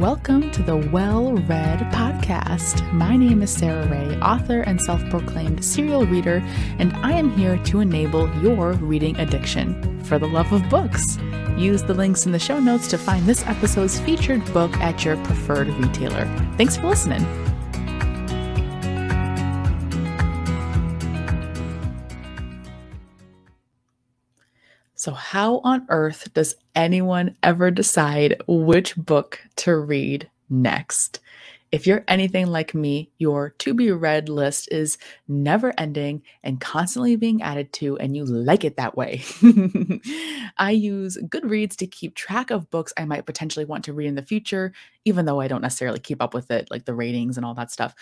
Welcome to the Well Read Podcast. My name is Sarah Ray, author and self proclaimed serial reader, and I am here to enable your reading addiction for the love of books. Use the links in the show notes to find this episode's featured book at your preferred retailer. Thanks for listening. So, how on earth does anyone ever decide which book to read next? If you're anything like me, your to be read list is never ending and constantly being added to, and you like it that way. I use Goodreads to keep track of books I might potentially want to read in the future, even though I don't necessarily keep up with it, like the ratings and all that stuff.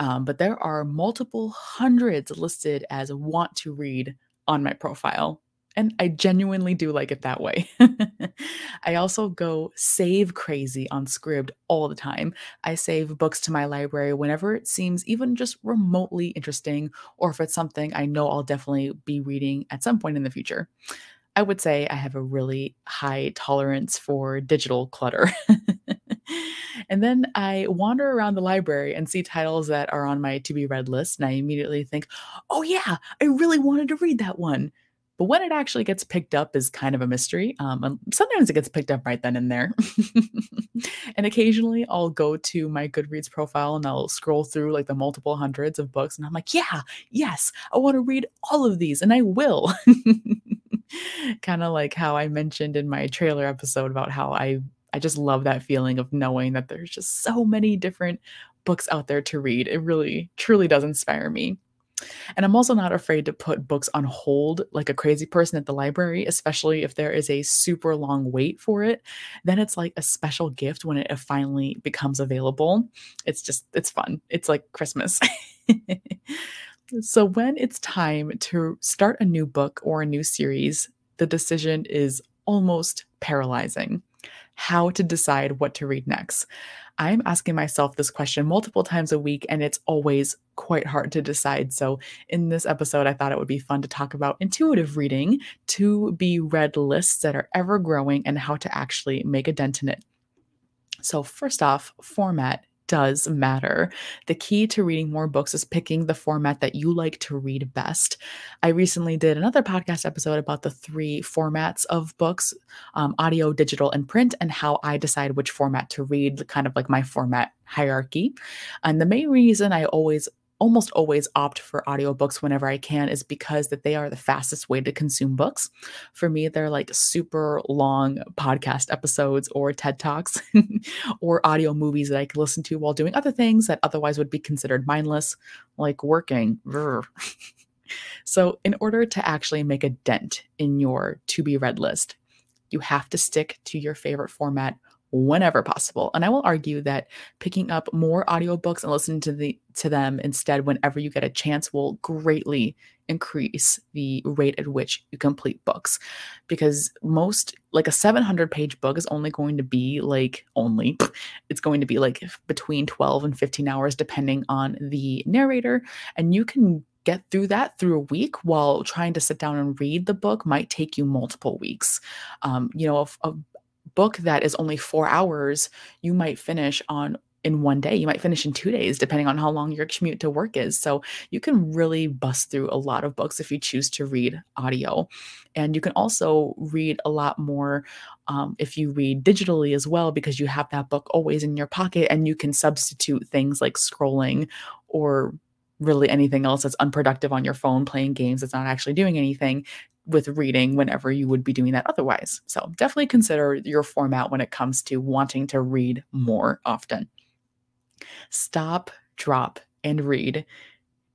Um, but there are multiple hundreds listed as want to read on my profile and I genuinely do like it that way. I also go save crazy on Scribd all the time. I save books to my library whenever it seems even just remotely interesting, or if it's something I know I'll definitely be reading at some point in the future. I would say I have a really high tolerance for digital clutter. and then I wander around the library and see titles that are on my to be read list, and I immediately think, oh, yeah, I really wanted to read that one. But when it actually gets picked up is kind of a mystery. Um, sometimes it gets picked up right then and there. and occasionally I'll go to my Goodreads profile and I'll scroll through like the multiple hundreds of books and I'm like, yeah, yes, I want to read all of these and I will. kind of like how I mentioned in my trailer episode about how I I just love that feeling of knowing that there's just so many different books out there to read. It really truly does inspire me. And I'm also not afraid to put books on hold like a crazy person at the library, especially if there is a super long wait for it. Then it's like a special gift when it uh, finally becomes available. It's just, it's fun. It's like Christmas. so when it's time to start a new book or a new series, the decision is almost paralyzing. How to decide what to read next. I'm asking myself this question multiple times a week, and it's always quite hard to decide. So, in this episode, I thought it would be fun to talk about intuitive reading, to be read lists that are ever growing, and how to actually make a dent in it. So, first off, format does matter. The key to reading more books is picking the format that you like to read best. I recently did another podcast episode about the three formats of books um, audio, digital, and print, and how I decide which format to read, kind of like my format hierarchy. And the main reason I always almost always opt for audiobooks whenever I can is because that they are the fastest way to consume books. For me, they're like super long podcast episodes or TED Talks or audio movies that I can listen to while doing other things that otherwise would be considered mindless, like working. so, in order to actually make a dent in your to be read list, you have to stick to your favorite format whenever possible. And I will argue that picking up more audiobooks and listening to the to them instead whenever you get a chance will greatly increase the rate at which you complete books because most like a 700 page book is only going to be like only it's going to be like between 12 and 15 hours depending on the narrator and you can get through that through a week while trying to sit down and read the book might take you multiple weeks um, you know a, a, book that is only four hours, you might finish on in one day. You might finish in two days, depending on how long your commute to work is. So you can really bust through a lot of books if you choose to read audio. And you can also read a lot more um, if you read digitally as well, because you have that book always in your pocket and you can substitute things like scrolling or really anything else that's unproductive on your phone, playing games that's not actually doing anything with reading whenever you would be doing that otherwise. So definitely consider your format when it comes to wanting to read more often. Stop, drop, and read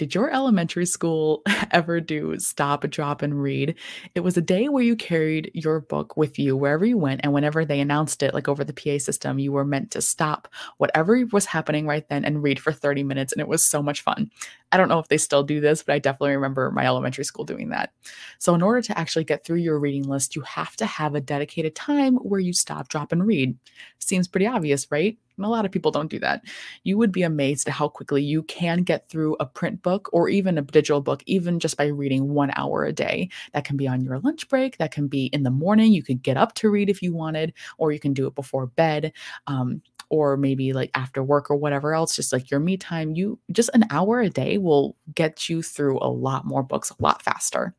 did your elementary school ever do stop, drop, and read? It was a day where you carried your book with you wherever you went. And whenever they announced it, like over the PA system, you were meant to stop whatever was happening right then and read for 30 minutes. And it was so much fun. I don't know if they still do this, but I definitely remember my elementary school doing that. So, in order to actually get through your reading list, you have to have a dedicated time where you stop, drop, and read. Seems pretty obvious, right? A lot of people don't do that. You would be amazed at how quickly you can get through a print book or even a digital book, even just by reading one hour a day. That can be on your lunch break, that can be in the morning. You could get up to read if you wanted, or you can do it before bed. Um, or maybe like after work or whatever else, just like your me time, you just an hour a day will get you through a lot more books a lot faster.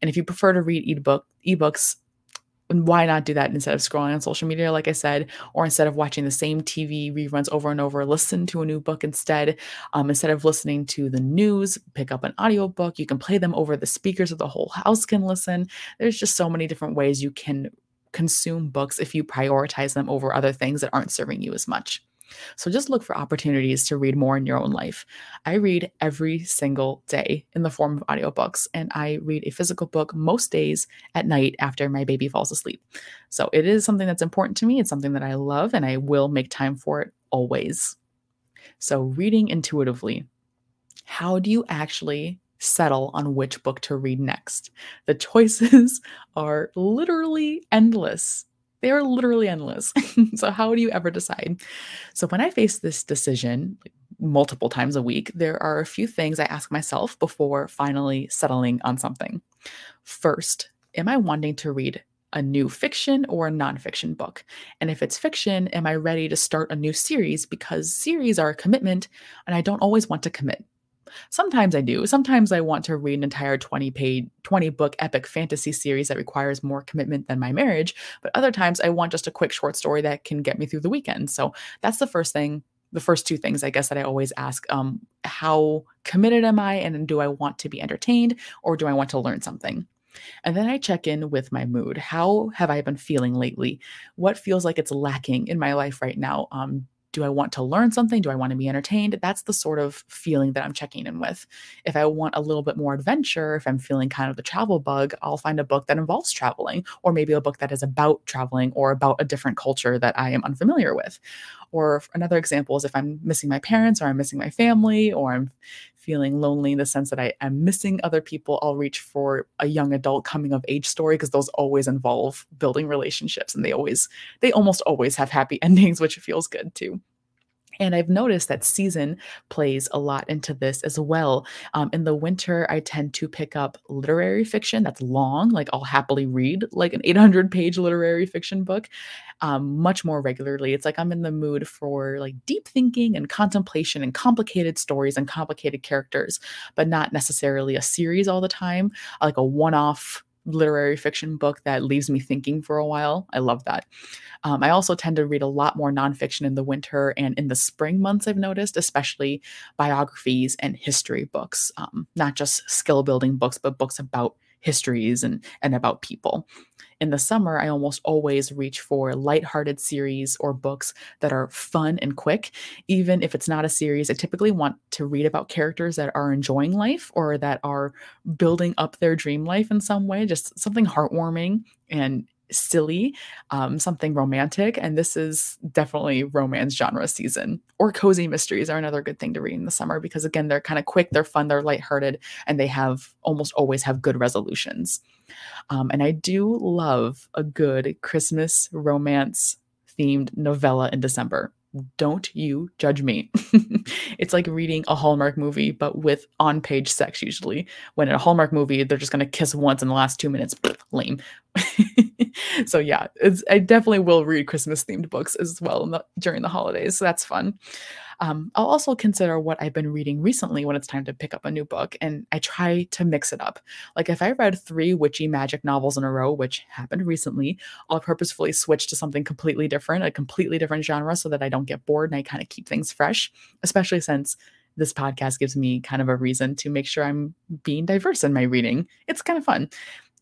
And if you prefer to read ebook ebooks, why not do that instead of scrolling on social media, like I said, or instead of watching the same TV reruns over and over, listen to a new book instead. Um, instead of listening to the news, pick up an audiobook. You can play them over the speakers of the whole house can listen. There's just so many different ways you can consume books if you prioritize them over other things that aren't serving you as much. So just look for opportunities to read more in your own life. I read every single day in the form of audiobooks, and I read a physical book most days at night after my baby falls asleep. So it is something that's important to me. It's something that I love, and I will make time for it always. So, reading intuitively. How do you actually settle on which book to read next? The choices are literally endless. They are literally endless. so, how do you ever decide? So, when I face this decision multiple times a week, there are a few things I ask myself before finally settling on something. First, am I wanting to read a new fiction or a nonfiction book? And if it's fiction, am I ready to start a new series? Because series are a commitment, and I don't always want to commit. Sometimes I do. Sometimes I want to read an entire 20 page, 20 book epic fantasy series that requires more commitment than my marriage. But other times I want just a quick short story that can get me through the weekend. So that's the first thing, the first two things I guess that I always ask. Um, how committed am I? And do I want to be entertained or do I want to learn something? And then I check in with my mood. How have I been feeling lately? What feels like it's lacking in my life right now? Um, do I want to learn something? Do I want to be entertained? That's the sort of feeling that I'm checking in with. If I want a little bit more adventure, if I'm feeling kind of the travel bug, I'll find a book that involves traveling, or maybe a book that is about traveling or about a different culture that I am unfamiliar with. Or another example is if I'm missing my parents or I'm missing my family or I'm feeling lonely in the sense that I am missing other people, I'll reach for a young adult coming of age story because those always involve building relationships and they always, they almost always have happy endings, which feels good too. And I've noticed that season plays a lot into this as well. Um, in the winter, I tend to pick up literary fiction that's long, like I'll happily read like an 800 page literary fiction book um, much more regularly. It's like I'm in the mood for like deep thinking and contemplation and complicated stories and complicated characters, but not necessarily a series all the time, like a one off literary fiction book that leaves me thinking for a while. I love that. Um, I also tend to read a lot more nonfiction in the winter and in the spring months, I've noticed, especially biographies and history books, um, not just skill building books, but books about histories and, and about people. In the summer, I almost always reach for lighthearted series or books that are fun and quick. Even if it's not a series, I typically want to read about characters that are enjoying life or that are building up their dream life in some way, just something heartwarming and silly, um, something romantic. And this is definitely romance genre season. Or cozy mysteries are another good thing to read in the summer because, again, they're kind of quick, they're fun, they're lighthearted, and they have almost always have good resolutions. Um, and I do love a good Christmas romance themed novella in December. Don't you judge me. it's like reading a Hallmark movie, but with on page sex, usually. When in a Hallmark movie, they're just going to kiss once in the last two minutes. Lame. so, yeah, I definitely will read Christmas themed books as well the, during the holidays. So, that's fun. Um, I'll also consider what I've been reading recently when it's time to pick up a new book, and I try to mix it up. Like if I read three witchy magic novels in a row, which happened recently, I'll purposefully switch to something completely different, a completely different genre, so that I don't get bored and I kind of keep things fresh, especially since this podcast gives me kind of a reason to make sure I'm being diverse in my reading. It's kind of fun.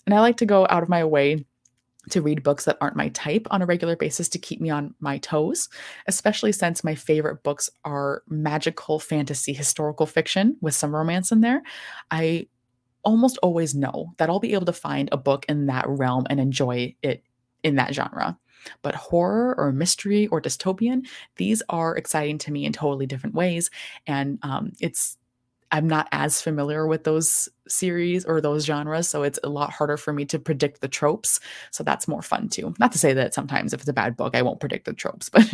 And I like to go out of my way to read books that aren't my type on a regular basis to keep me on my toes, especially since my favorite books are magical fantasy historical fiction with some romance in there. I almost always know that I'll be able to find a book in that realm and enjoy it in that genre. But horror or mystery or dystopian, these are exciting to me in totally different ways. And um, it's I'm not as familiar with those series or those genres, so it's a lot harder for me to predict the tropes. So that's more fun too. Not to say that sometimes if it's a bad book, I won't predict the tropes, but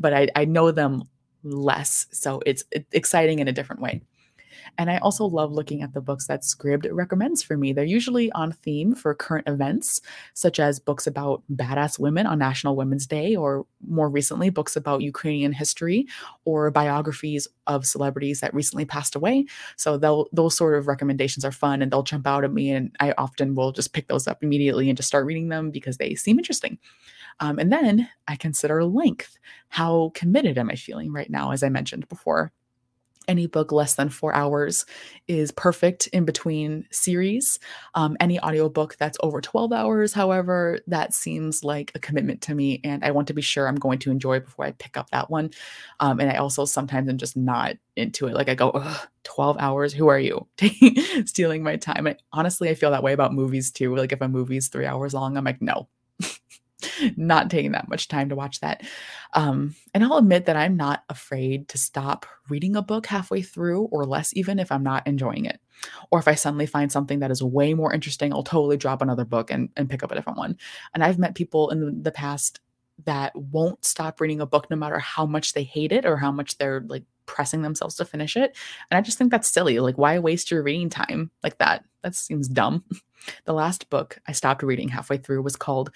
but I, I know them less, so it's, it's exciting in a different way. And I also love looking at the books that Scribd recommends for me. They're usually on theme for current events, such as books about badass women on National Women's Day, or more recently, books about Ukrainian history or biographies of celebrities that recently passed away. So those sort of recommendations are fun and they'll jump out at me. And I often will just pick those up immediately and just start reading them because they seem interesting. Um, and then I consider length. How committed am I feeling right now, as I mentioned before? Any book less than four hours is perfect in between series. Um, any audiobook that's over 12 hours, however, that seems like a commitment to me. And I want to be sure I'm going to enjoy before I pick up that one. Um, and I also sometimes am just not into it. Like I go, 12 hours, who are you? Stealing my time. I, honestly, I feel that way about movies too. Like if a movie's three hours long, I'm like, no, not taking that much time to watch that. Um, and I'll admit that I'm not afraid to stop reading a book halfway through or less, even if I'm not enjoying it. Or if I suddenly find something that is way more interesting, I'll totally drop another book and, and pick up a different one. And I've met people in the past that won't stop reading a book no matter how much they hate it or how much they're like pressing themselves to finish it. And I just think that's silly. Like, why waste your reading time like that? That seems dumb. The last book I stopped reading halfway through was called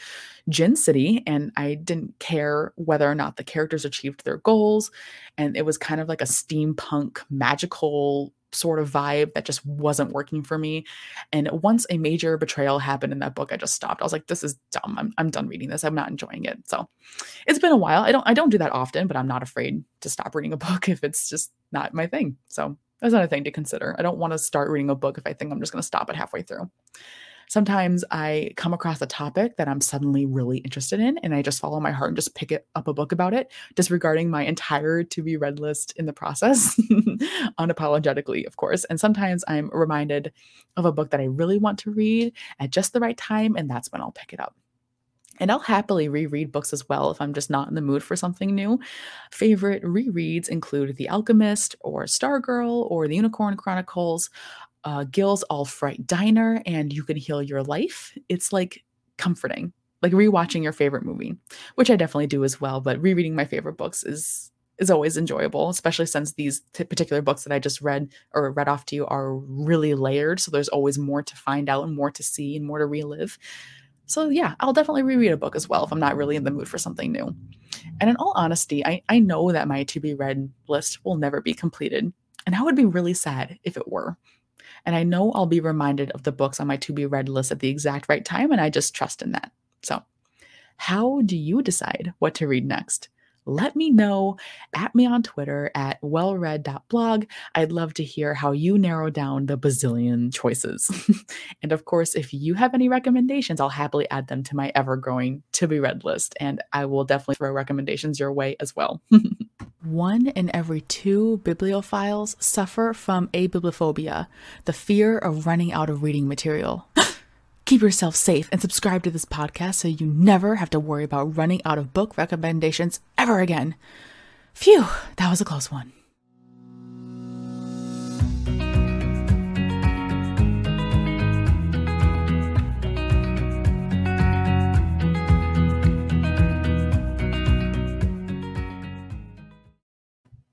Djinn City, and I didn't care whether or not the characters achieved their goals. And it was kind of like a steampunk, magical sort of vibe that just wasn't working for me. And once a major betrayal happened in that book, I just stopped. I was like, this is dumb. I'm, I'm done reading this. I'm not enjoying it. So it's been a while. I don't I don't do that often, but I'm not afraid to stop reading a book if it's just not my thing. So that's another thing to consider. I don't want to start reading a book if I think I'm just going to stop it halfway through. Sometimes I come across a topic that I'm suddenly really interested in, and I just follow my heart and just pick it up a book about it, disregarding my entire to be read list in the process, unapologetically, of course. And sometimes I'm reminded of a book that I really want to read at just the right time, and that's when I'll pick it up. And I'll happily reread books as well if I'm just not in the mood for something new. Favorite rereads include The Alchemist, or Stargirl, or The Unicorn Chronicles, uh, Gil's All Fright Diner, and You Can Heal Your Life. It's like comforting, like rewatching your favorite movie, which I definitely do as well. But rereading my favorite books is is always enjoyable, especially since these t- particular books that I just read or read off to you are really layered. So there's always more to find out and more to see and more to relive. So yeah, I'll definitely reread a book as well if I'm not really in the mood for something new. And in all honesty, I, I know that my to be read list will never be completed. And I would be really sad if it were. And I know I'll be reminded of the books on my to be read list at the exact right time, and I just trust in that. So, how do you decide what to read next? Let me know at me on Twitter at wellread.blog. I'd love to hear how you narrow down the bazillion choices. and of course, if you have any recommendations, I'll happily add them to my ever growing to be read list. And I will definitely throw recommendations your way as well. One in every two bibliophiles suffer from abibliophobia, the fear of running out of reading material. Keep yourself safe and subscribe to this podcast so you never have to worry about running out of book recommendations ever again. Phew, that was a close one.